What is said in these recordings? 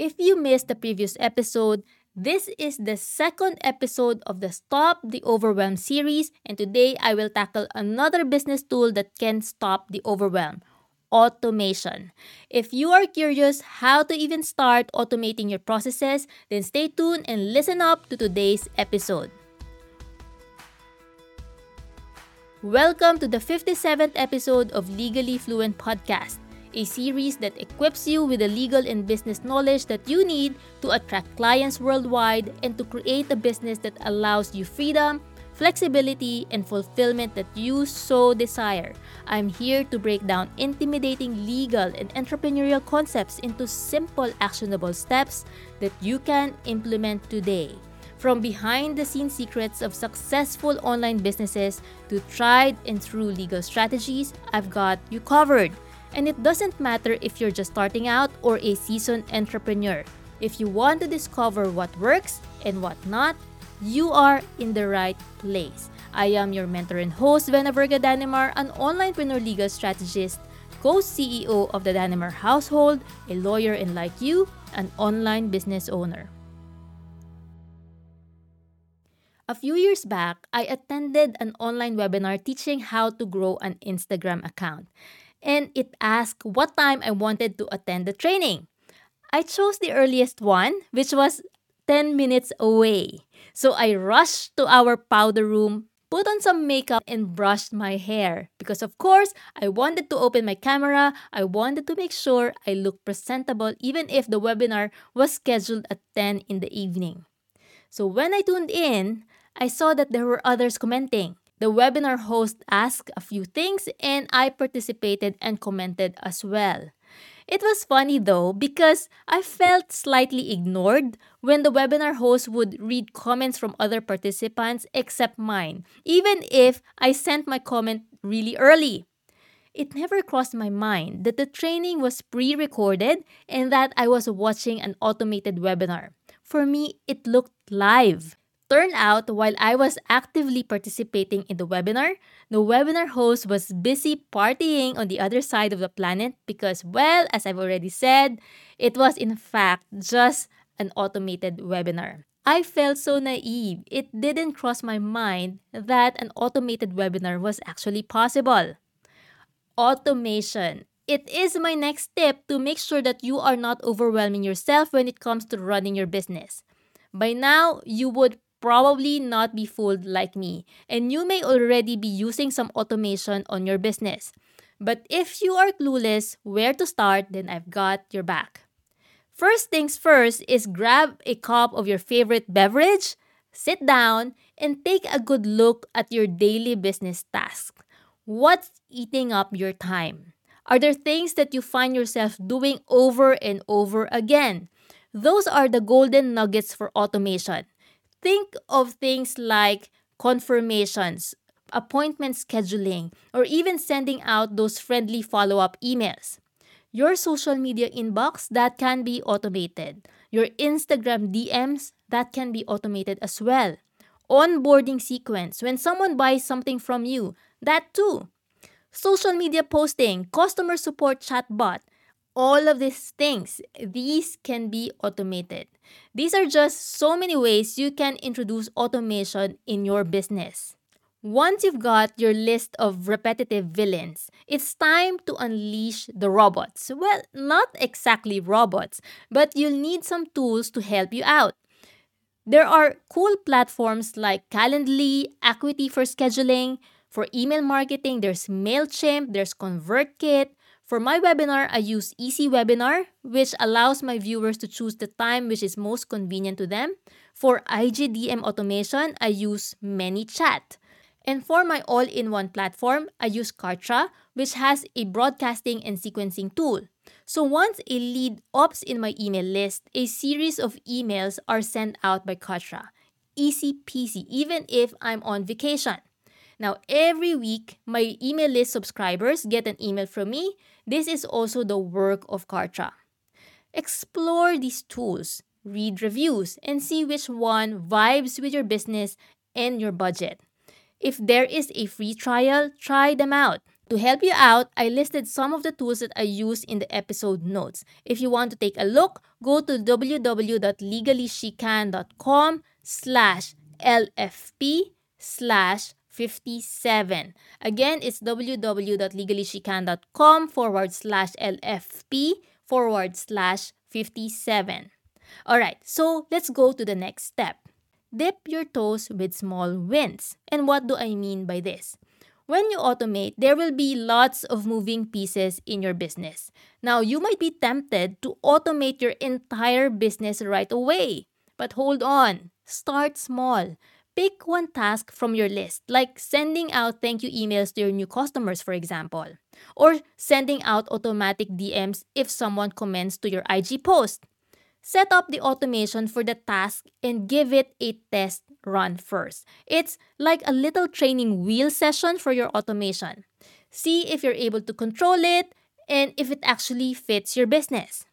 If you missed the previous episode, this is the second episode of the Stop the Overwhelm series, and today I will tackle another business tool that can stop the overwhelm automation. If you are curious how to even start automating your processes, then stay tuned and listen up to today's episode. Welcome to the 57th episode of Legally Fluent Podcast, a series that equips you with the legal and business knowledge that you need to attract clients worldwide and to create a business that allows you freedom, flexibility, and fulfillment that you so desire. I'm here to break down intimidating legal and entrepreneurial concepts into simple, actionable steps that you can implement today. From behind the scenes secrets of successful online businesses to tried and true legal strategies, I've got you covered. And it doesn't matter if you're just starting out or a seasoned entrepreneur. If you want to discover what works and what not, you are in the right place. I am your mentor and host, Vena Verga Danimar, an onlinepreneur legal strategist, co-CEO of the Danimar household, a lawyer and like you, an online business owner. A few years back, I attended an online webinar teaching how to grow an Instagram account. And it asked what time I wanted to attend the training. I chose the earliest one, which was 10 minutes away. So I rushed to our powder room, put on some makeup, and brushed my hair. Because, of course, I wanted to open my camera. I wanted to make sure I looked presentable, even if the webinar was scheduled at 10 in the evening. So when I tuned in, I saw that there were others commenting. The webinar host asked a few things and I participated and commented as well. It was funny though because I felt slightly ignored when the webinar host would read comments from other participants except mine, even if I sent my comment really early. It never crossed my mind that the training was pre recorded and that I was watching an automated webinar. For me, it looked live. Turned out, while I was actively participating in the webinar, the webinar host was busy partying on the other side of the planet because, well, as I've already said, it was in fact just an automated webinar. I felt so naive. It didn't cross my mind that an automated webinar was actually possible. Automation. It is my next step to make sure that you are not overwhelming yourself when it comes to running your business. By now, you would probably not be fooled like me, and you may already be using some automation on your business. But if you are clueless where to start, then I've got your back. First things first is grab a cup of your favorite beverage, sit down, and take a good look at your daily business tasks. What's eating up your time? Are there things that you find yourself doing over and over again? Those are the golden nuggets for automation think of things like confirmations, appointment scheduling, or even sending out those friendly follow up emails. Your social media inbox, that can be automated. Your Instagram DMs, that can be automated as well. Onboarding sequence, when someone buys something from you, that too. Social media posting, customer support chatbot, all of these things, these can be automated. These are just so many ways you can introduce automation in your business. Once you've got your list of repetitive villains, it's time to unleash the robots. Well, not exactly robots, but you'll need some tools to help you out. There are cool platforms like Calendly, Acuity for scheduling. For email marketing, there's MailChimp, there's ConvertKit, for my webinar, I use Easy Webinar, which allows my viewers to choose the time which is most convenient to them. For IGDM automation, I use ManyChat. And for my all-in-one platform, I use Kartra, which has a broadcasting and sequencing tool. So once a lead opts in my email list, a series of emails are sent out by Kartra. Easy peasy, even if I'm on vacation. Now, every week, my email list subscribers get an email from me this is also the work of Kartra. Explore these tools, read reviews, and see which one vibes with your business and your budget. If there is a free trial, try them out. To help you out, I listed some of the tools that I use in the episode notes. If you want to take a look, go to www.legallyshecan.com slash LFP slash 57. Again, it's www.legallyshecan.com forward slash LFP forward slash 57. Alright, so let's go to the next step. Dip your toes with small wins. And what do I mean by this? When you automate, there will be lots of moving pieces in your business. Now, you might be tempted to automate your entire business right away. But hold on, start small. Pick one task from your list, like sending out thank you emails to your new customers, for example, or sending out automatic DMs if someone comments to your IG post. Set up the automation for the task and give it a test run first. It's like a little training wheel session for your automation. See if you're able to control it and if it actually fits your business.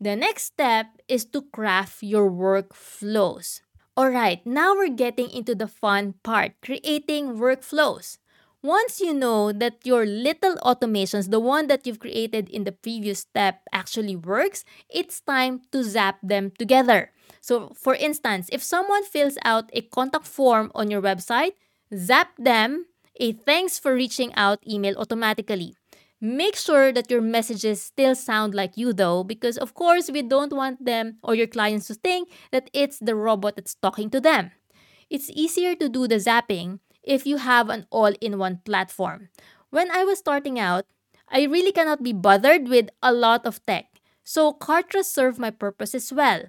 The next step is to craft your workflows. Alright, now we're getting into the fun part creating workflows. Once you know that your little automations, the one that you've created in the previous step, actually works, it's time to zap them together. So, for instance, if someone fills out a contact form on your website, zap them a thanks for reaching out email automatically. Make sure that your messages still sound like you, though, because of course, we don't want them or your clients to think that it's the robot that's talking to them. It's easier to do the zapping if you have an all in one platform. When I was starting out, I really cannot be bothered with a lot of tech. So Kartra served my purpose as well.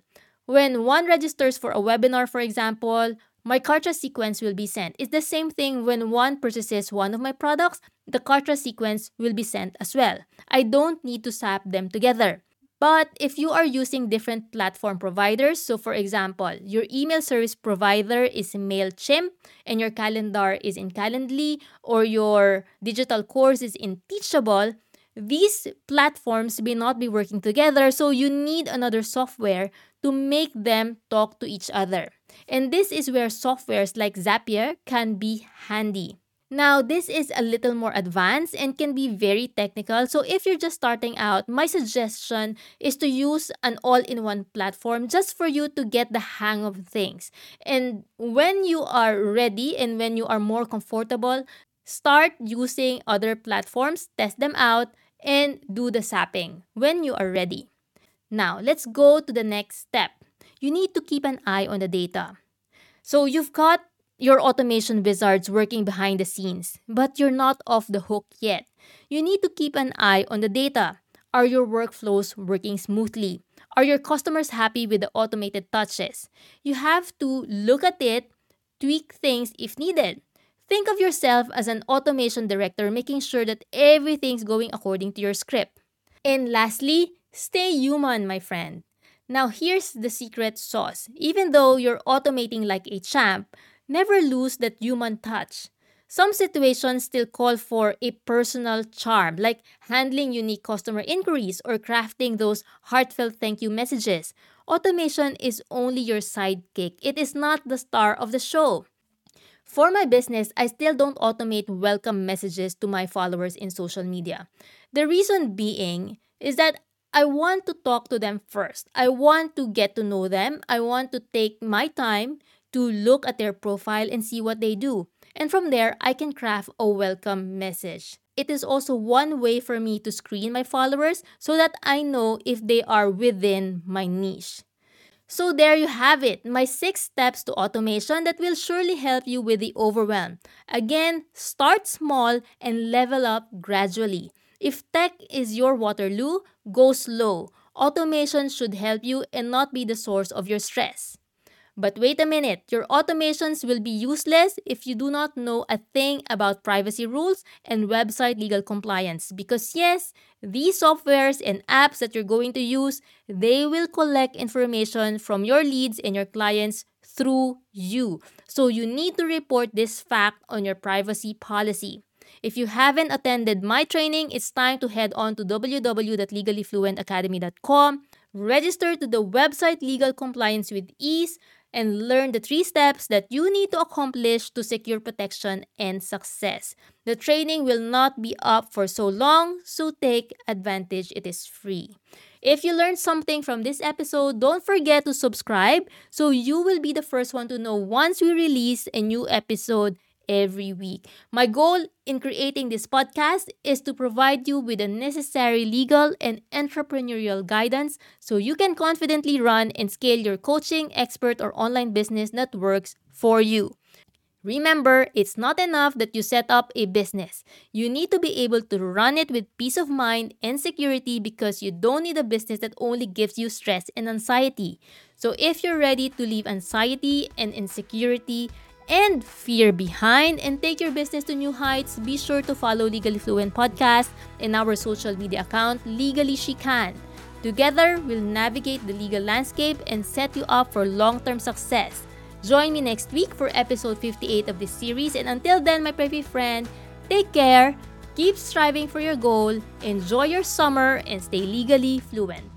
When one registers for a webinar, for example, my Kartra sequence will be sent. It's the same thing when one purchases one of my products, the Kartra sequence will be sent as well. I don't need to zap them together. But if you are using different platform providers, so for example, your email service provider is MailChimp and your calendar is in Calendly or your digital course is in Teachable, these platforms may not be working together, so you need another software to make them talk to each other. And this is where softwares like Zapier can be handy. Now, this is a little more advanced and can be very technical. So, if you're just starting out, my suggestion is to use an all in one platform just for you to get the hang of things. And when you are ready and when you are more comfortable, start using other platforms, test them out, and do the zapping when you are ready. Now, let's go to the next step. You need to keep an eye on the data. So, you've got your automation wizards working behind the scenes, but you're not off the hook yet. You need to keep an eye on the data. Are your workflows working smoothly? Are your customers happy with the automated touches? You have to look at it, tweak things if needed. Think of yourself as an automation director, making sure that everything's going according to your script. And lastly, stay human, my friend. Now, here's the secret sauce. Even though you're automating like a champ, never lose that human touch. Some situations still call for a personal charm, like handling unique customer inquiries or crafting those heartfelt thank you messages. Automation is only your sidekick, it is not the star of the show. For my business, I still don't automate welcome messages to my followers in social media. The reason being is that I want to talk to them first. I want to get to know them. I want to take my time to look at their profile and see what they do. And from there, I can craft a welcome message. It is also one way for me to screen my followers so that I know if they are within my niche. So there you have it, my six steps to automation that will surely help you with the overwhelm. Again, start small and level up gradually. If tech is your Waterloo, go slow. Automation should help you and not be the source of your stress. But wait a minute, your automations will be useless if you do not know a thing about privacy rules and website legal compliance. Because yes, these softwares and apps that you're going to use, they will collect information from your leads and your clients through you. So you need to report this fact on your privacy policy. If you haven't attended my training, it's time to head on to www.legallyfluentacademy.com, register to the website Legal Compliance with Ease, and learn the three steps that you need to accomplish to secure protection and success. The training will not be up for so long, so take advantage. It is free. If you learned something from this episode, don't forget to subscribe so you will be the first one to know once we release a new episode every week. My goal in creating this podcast is to provide you with the necessary legal and entrepreneurial guidance so you can confidently run and scale your coaching, expert, or online business that works for you. Remember, it's not enough that you set up a business. You need to be able to run it with peace of mind and security because you don't need a business that only gives you stress and anxiety. So, if you're ready to leave anxiety and insecurity and fear behind and take your business to new heights, be sure to follow Legally Fluent Podcast and our social media account, Legally She Can. Together, we'll navigate the legal landscape and set you up for long term success. Join me next week for episode 58 of this series. And until then, my pretty friend, take care, keep striving for your goal, enjoy your summer, and stay legally fluent.